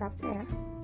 mantap